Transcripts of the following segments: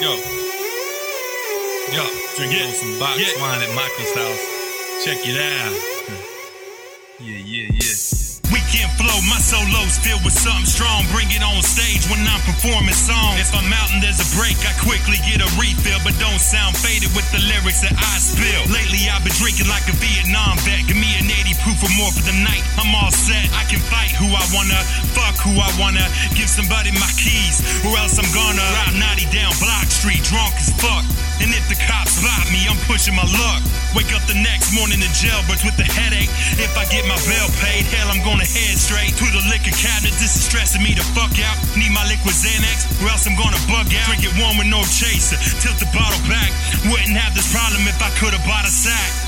Yo. Yo, drinking Yeah. on some box Yeah. wine at Michael's house. Check it out. Yeah, yeah, yeah. Weekend flow, my solos filled with something strong. Bring it on stage when I'm performing songs. If I'm out and there's a break, I quickly get a refill, but don't sound faded with the lyrics that I spill. Lately, I've been drinking like a Vietnam vet. Give me an 80 proof or more for the night. I'm all set. I can fight who I wanna, fuck who I wanna. Give somebody my keys, or else I'm gonna ride naughty down Street, drunk as fuck. And if the cops spot me, I'm pushing my luck. Wake up the next morning in jailbirds with a headache. If I get my bill paid, hell, I'm gonna head straight to the liquor cabinet. This is stressing me the fuck out. Need my liquid Xanax, or else I'm gonna bug out. Drink it warm with no chaser. Tilt the bottle back. Wouldn't have this problem if I could've bought a sack.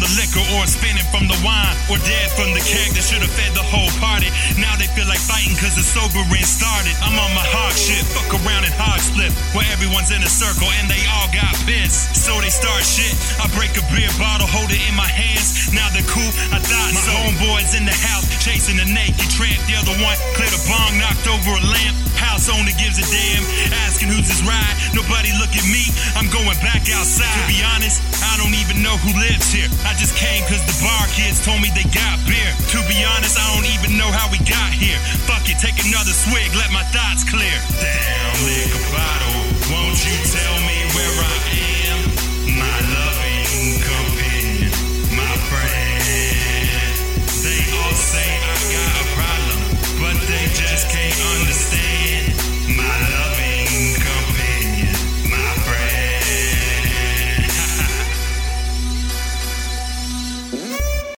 liquor or spinning from the wine, or dead from the keg that should have fed the whole party. Now they feel like fighting cause the sobering started. I'm on my hog shit, fuck around and hog split, where everyone's in a circle and they all got pissed. So they start shit. I break a beer bottle, hold it in my hands. Now they're cool, I thought my homeboys in the house chasing a naked tramp. The other one cleared a bong, knocked over a lamp. House owner gives a damn, asking who's his ride. Nobody look at me, I'm going back outside is? I don't even know who lives here. I just came cause the bar kids told me they got beer. To be honest, I don't even know how we got here. Fuck it, take another swig, let my thoughts clear. Damn, liquor bottle.